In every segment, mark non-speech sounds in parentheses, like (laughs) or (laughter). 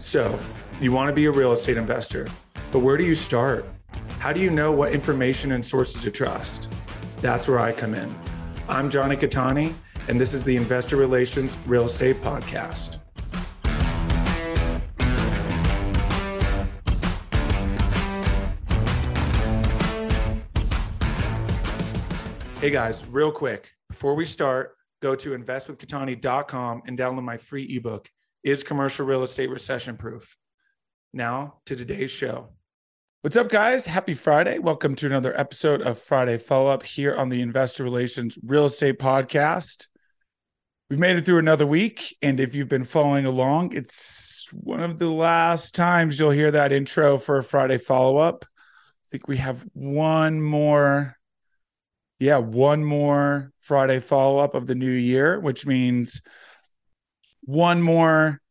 So, you want to be a real estate investor, but where do you start? How do you know what information and sources to trust? That's where I come in. I'm Jonny Cattani, and this is the Investor Relations Real Estate Podcast. Hey guys, real quick, before we start, go to investwithcattani.com and download my free ebook, Is Commercial Real Estate Recession Proof? Now to today's show. What's up, guys? Happy Friday. Welcome to another episode of Friday Follow Up here on the Investor Relations Real Estate Podcast. We've made it through another week. And if you've been following along, it's one of the last times you'll hear that intro for a Friday follow up. I think we have one more yeah, one more Friday follow up of the new year, which means one more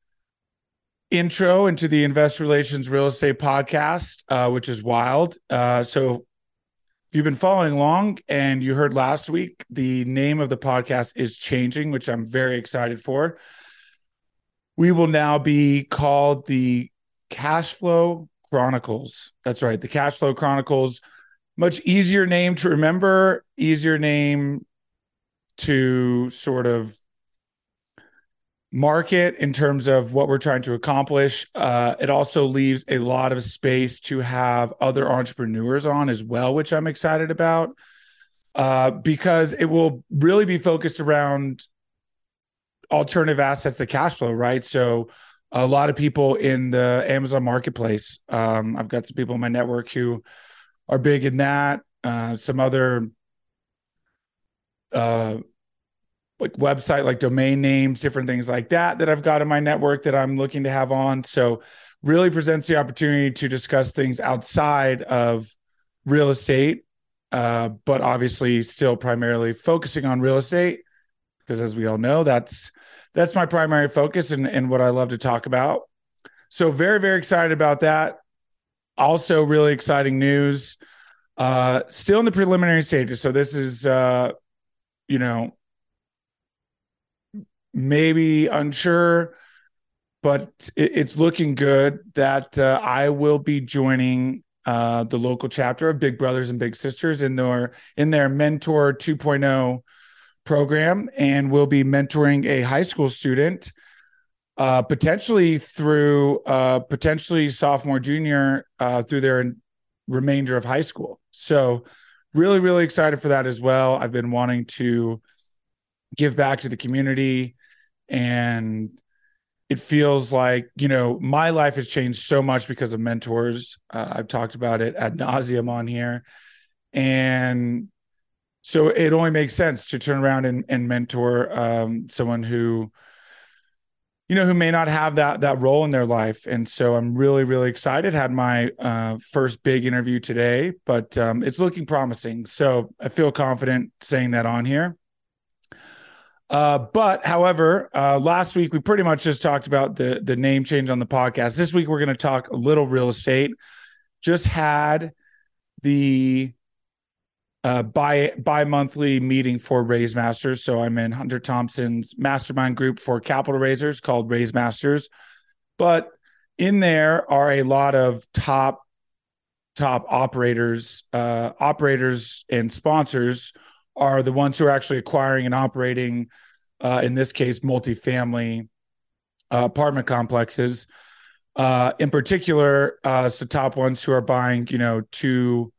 intro into the investor relations real estate podcast, uh, which is wild. Uh, so if you've been following along and you heard last week, the name of the podcast is changing, which I'm very excited for. We will now be called the Cash Flow Chronicles. That's right, the Cash Flow Chronicles much easier name to remember, easier name to sort of market in terms of what we're trying to accomplish. Uh, it also leaves a lot of space to have other entrepreneurs on as well, which I'm excited about uh, because it will really be focused around alternative assets to cash flow, right? So, a lot of people in the Amazon marketplace. Um, I've got some people in my network who are big in that. Uh, some other uh, like website, like domain names, different things like that that I've got in my network that I'm looking to have on. So really presents the opportunity to discuss things outside of real estate, uh, but obviously still primarily focusing on real estate because as we all know, that's that's my primary focus and, and what I love to talk about. So very, very excited about that also really exciting news uh still in the preliminary stages so this is uh you know maybe unsure but it, it's looking good that uh, i will be joining uh the local chapter of big brothers and big sisters in their in their mentor 2.0 program and will be mentoring a high school student uh, potentially through uh, potentially sophomore, junior uh, through their remainder of high school. So, really, really excited for that as well. I've been wanting to give back to the community, and it feels like you know my life has changed so much because of mentors. Uh, I've talked about it ad nauseum on here, and so it only makes sense to turn around and, and mentor um, someone who you know who may not have that that role in their life. And so i'm really really excited. Had my uh, first big interview today but um, it's looking promising. So i feel confident saying that on here uh, but however uh, last week we pretty much just talked about the the name change on the podcast this week we're going to talk a little real estate just had the uh, bi bi monthly meeting for Raise Masters. So I'm in Hunter Thompson's mastermind group for capital raisers called Raise Masters. But in there are a lot of top top operators, uh, operators and sponsors are the ones who are actually acquiring and operating, uh, in this case, multifamily uh, apartment complexes. Uh, in particular, uh, so top ones who are buying, you know, two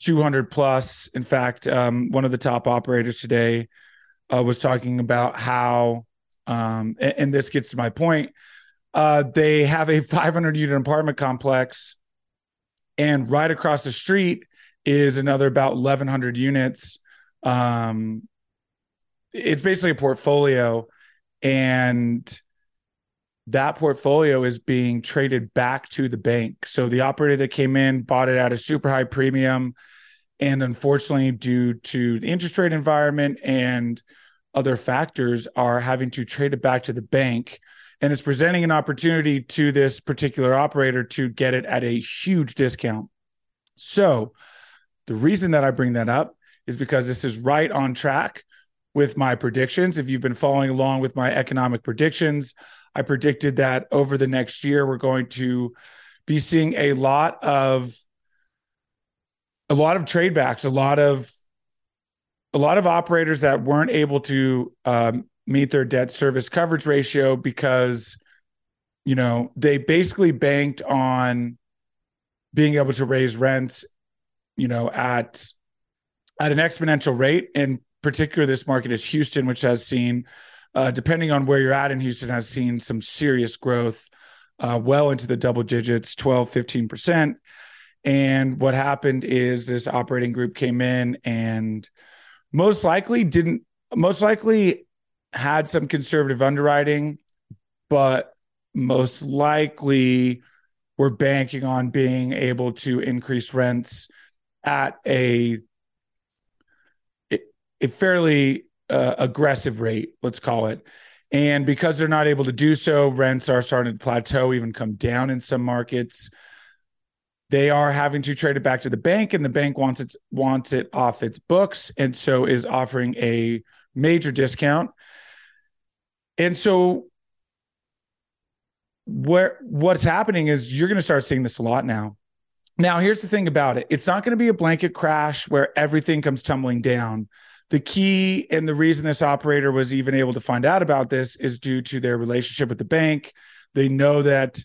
200 plus. In fact, um, one of the top operators today uh, was talking about how, um, and, and, this gets to my point, uh, they have a 500 unit apartment complex, and right across the street is another about 1,100 units. Um, it's basically a portfolio, and that portfolio is being traded back to the bank. So the operator that came in bought it at a super high premium. And unfortunately, due to the interest rate environment and other factors, are having to trade it back to the bank. And it's presenting an opportunity to this particular operator to get it at a huge discount. So the reason that I bring that up is because this is right on track with my predictions. If you've been following along with my economic predictions, I predicted that over the next year, we're going to be seeing a lot of a lot of trade backs, a lot of a lot of operators that weren't able to um, meet their debt service coverage ratio because you know they basically banked on being able to raise rents you know at at an exponential rate. In particular this market is houston which has seen uh, depending on where you're at in houston has seen some serious growth uh, well into the double digits 12 15% and what happened is this operating group came in and most likely didn't most likely had some conservative underwriting but most likely were banking on being able to increase rents at a a fairly uh, aggressive rate let's call it. And because they're not able to do so rents are starting to plateau even come down in some markets. They are having to trade it back to the bank and the bank wants it wants it off its books and so is offering a major discount. And so where what's happening is you're going to start seeing this a lot now now here's the thing about it. It's not going to be a blanket crash where everything comes tumbling down. The key and the reason this operator was even able to find out about this is due to their relationship with the bank. They know that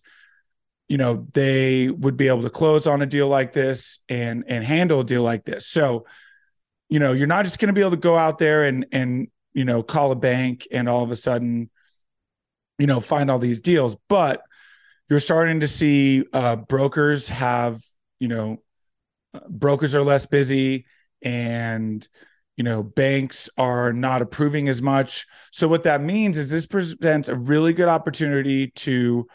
you know they would be able to close on a deal like this and and handle a deal like this. So you know you're not just going to be able to go out there and and you know call a bank and all of a sudden you know find all these deals. But you're starting to see uh, brokers have you know uh, brokers are less busy and you know banks are not approving as much so what that means is this presents a really good opportunity to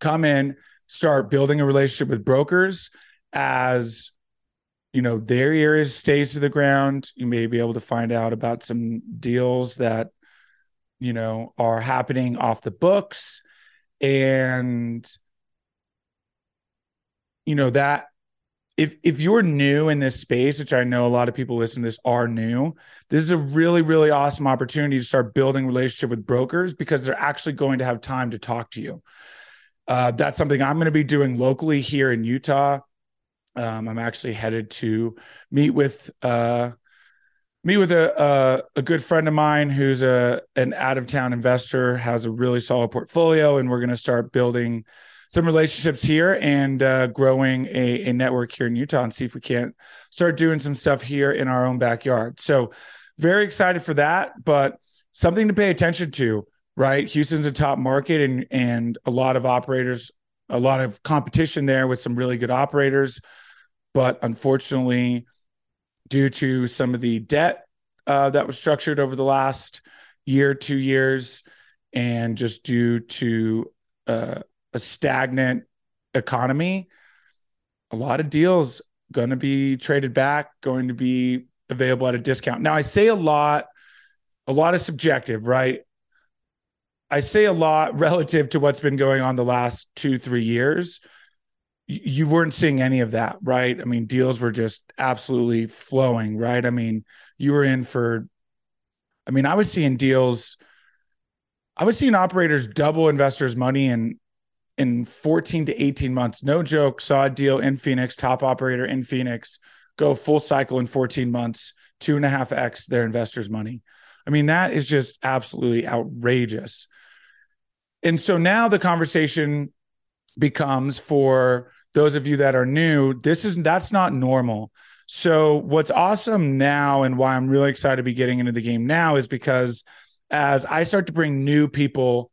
come in, start building a relationship with brokers as you know their ears stays to the ground. You may be able to find out about some deals that you know are happening off the books and you know that if if you're new in this space, which I know a lot of people listening to this are new, this is a really really awesome opportunity to start building relationship with brokers because they're actually going to have time to talk to you. Uh, that's something I'm going to be doing locally here in Utah. Um, I'm actually headed to meet with uh, meet with a, a, a good friend of mine who's a an out of town investor, has a really solid portfolio, and we're going to start building some relationships here and uh, growing a, a network here in Utah and see if we can't start doing some stuff here in our own backyard. So very excited for that, but something to pay attention to right? Houston's a top market and and a lot of operators, a lot of competition there with some really good operators, but unfortunately, due to some of the debt uh, that was structured over the last year, two years, and just due to uh, a stagnant economy, a lot of deals going to be traded back, going to be available at a discount. Now, I say a lot, a lot is subjective, right? I say a lot (laughs) relative to what's been going on the last two, three years. You weren't seeing any of that, right? I mean, deals were just absolutely flowing, right? I mean, you were in for, I mean, I was seeing deals, I was seeing operators double investors' money in in 14 to 18 months. No joke. Saw a deal in Phoenix, top operator in Phoenix, go full cycle in 14 months, two and a half X their investors' money. I mean, that is just absolutely outrageous. And so now the conversation becomes for those of you that are new, this is that's not normal. So what's awesome now and why I'm really excited to be getting into the game now is because as I start to bring new people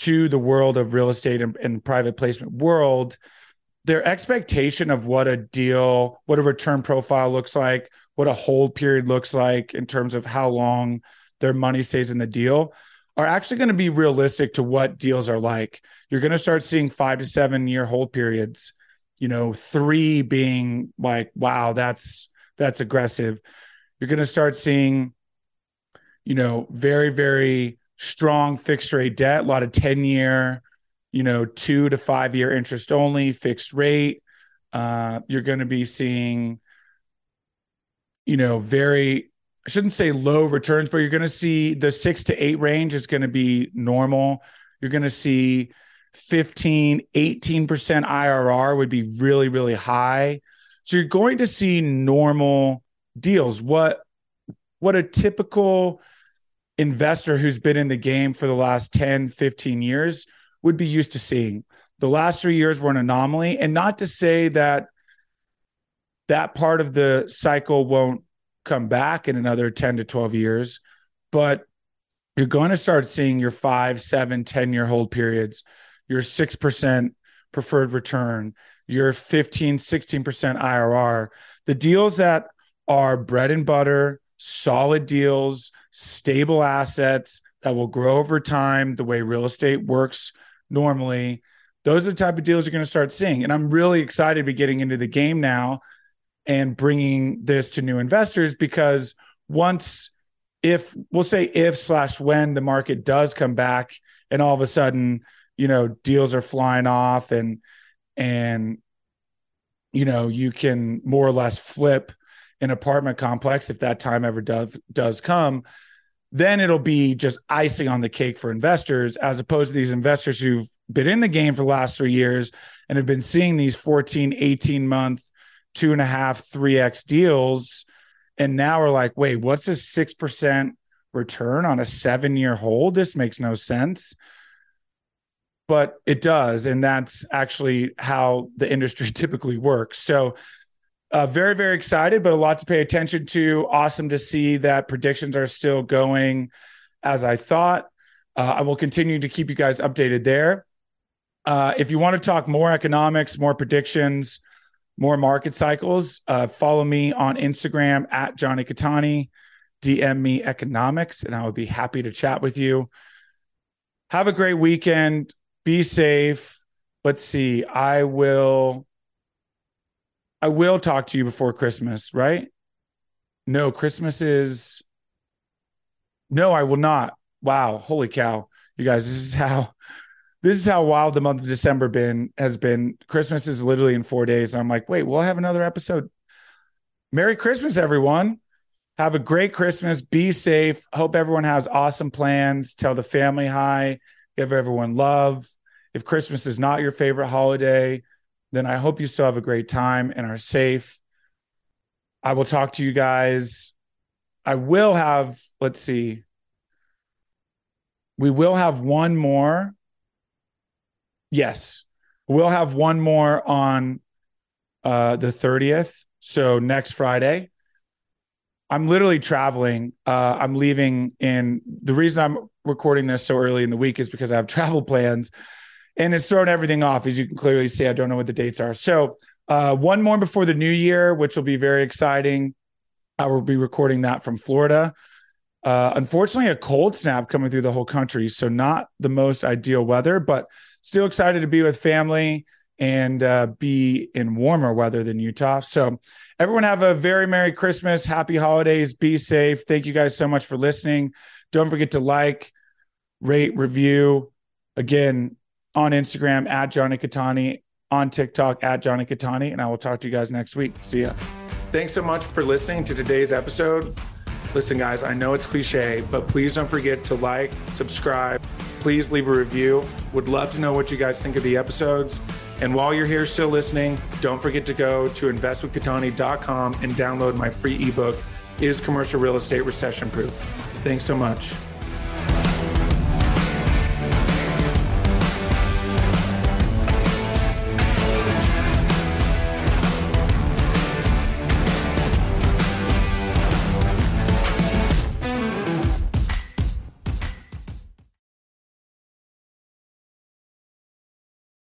to the world of real estate and, and private placement world, their expectation of what a deal, what a return profile looks like, what a hold period looks like in terms of how long their money stays in the deal are actually going to be realistic to what deals are like. You're going to start seeing five to seven year hold periods, you know, three being like, wow, that's that's aggressive. You're going to start seeing, you know, very, very strong fixed rate debt, a lot of 10 year, you know, two to five year interest only, fixed rate. Uh, you're going to be seeing, you know, very I shouldn't say low returns, but you're going to see the six to eight range is going to be normal. You're going to see 15, 18% IRR would be really, really high. So you're going to see normal deals. What what a typical investor who's been in the game for the last 10, 15 years would be used to seeing. The last three years were an anomaly. And not to say that that part of the cycle won't come back in another 10 to 12 years, but you're going to start seeing your five, seven, 10 year hold periods, your 6% preferred return, your 15, 16% IRR. The deals that are bread and butter, solid deals, stable assets that will grow over time the way real estate works normally. Those are the type of deals you're going to start seeing. And I'm really excited to be getting into the game now and bringing this to new investors because once, if we'll say if slash when the market does come back and all of a sudden, you know, deals are flying off and, and, you know, you can more or less flip an apartment complex if that time ever does does come then it'll be just icing on the cake for investors as opposed to these investors who've been in the game for the last three years and have been seeing these 14 18 month two and a half three x deals and now we're like wait what's a 6% return on a seven year hold? This makes no sense. But it does and that's actually how the industry (laughs) typically works. So uh, very, very excited, but a lot to pay attention to. Awesome to see that predictions are still going as I thought. Uh, I will continue to keep you guys updated there. Uh, if you want to talk more economics, more predictions, more market cycles, uh, follow me on Instagram at Jonny Cattani. DM me economics, and I would be happy to chat with you. Have a great weekend. Be safe. Let's see. I will I will talk to you before Christmas, right? No, Christmas is No, I will not. Wow, holy cow. You guys, this is how this is how wild the month of December been has been. Christmas is literally in 4 days. I'm like, "Wait, we'll have another episode." Merry Christmas everyone. Have a great Christmas. Be safe. Hope everyone has awesome plans. Tell the family hi. Give everyone love. If Christmas is not your favorite holiday, then I hope you still have a great time and are safe. I will talk to you guys. I will have, let's see, we will have one more. Yes, we'll have one more on uh, the 30th. So next Friday. I'm literally traveling. Uh, I'm leaving in the reason I'm recording this so early in the week is because I have (laughs) travel plans and it's thrown everything off, as you can clearly see. I don't know what the dates are. So, uh, one more before the new year, which will be very exciting. I will be recording that from Florida. Uh, unfortunately, a cold snap coming through the whole country. So, not the most ideal weather, but still excited to be with family and uh, be in warmer weather than Utah. So, everyone have a very Merry Christmas, Happy Holidays, be safe. Thank you guys so much for listening. Don't forget to like, rate, review. Again, on Instagram at Jonny Cattani, on TikTok at Jonny Cattani, and I will talk to you guys next week. See ya. Thanks so much for listening to today's episode. Listen, guys, I know it's cliche, but please don't forget to like, subscribe. Please leave a review. Would love to know what you guys think of the episodes. And while you're here still listening, don't forget to go to investwithcattani.com and download my free ebook, Is Commercial Real Estate Recession Proof? Thanks so much.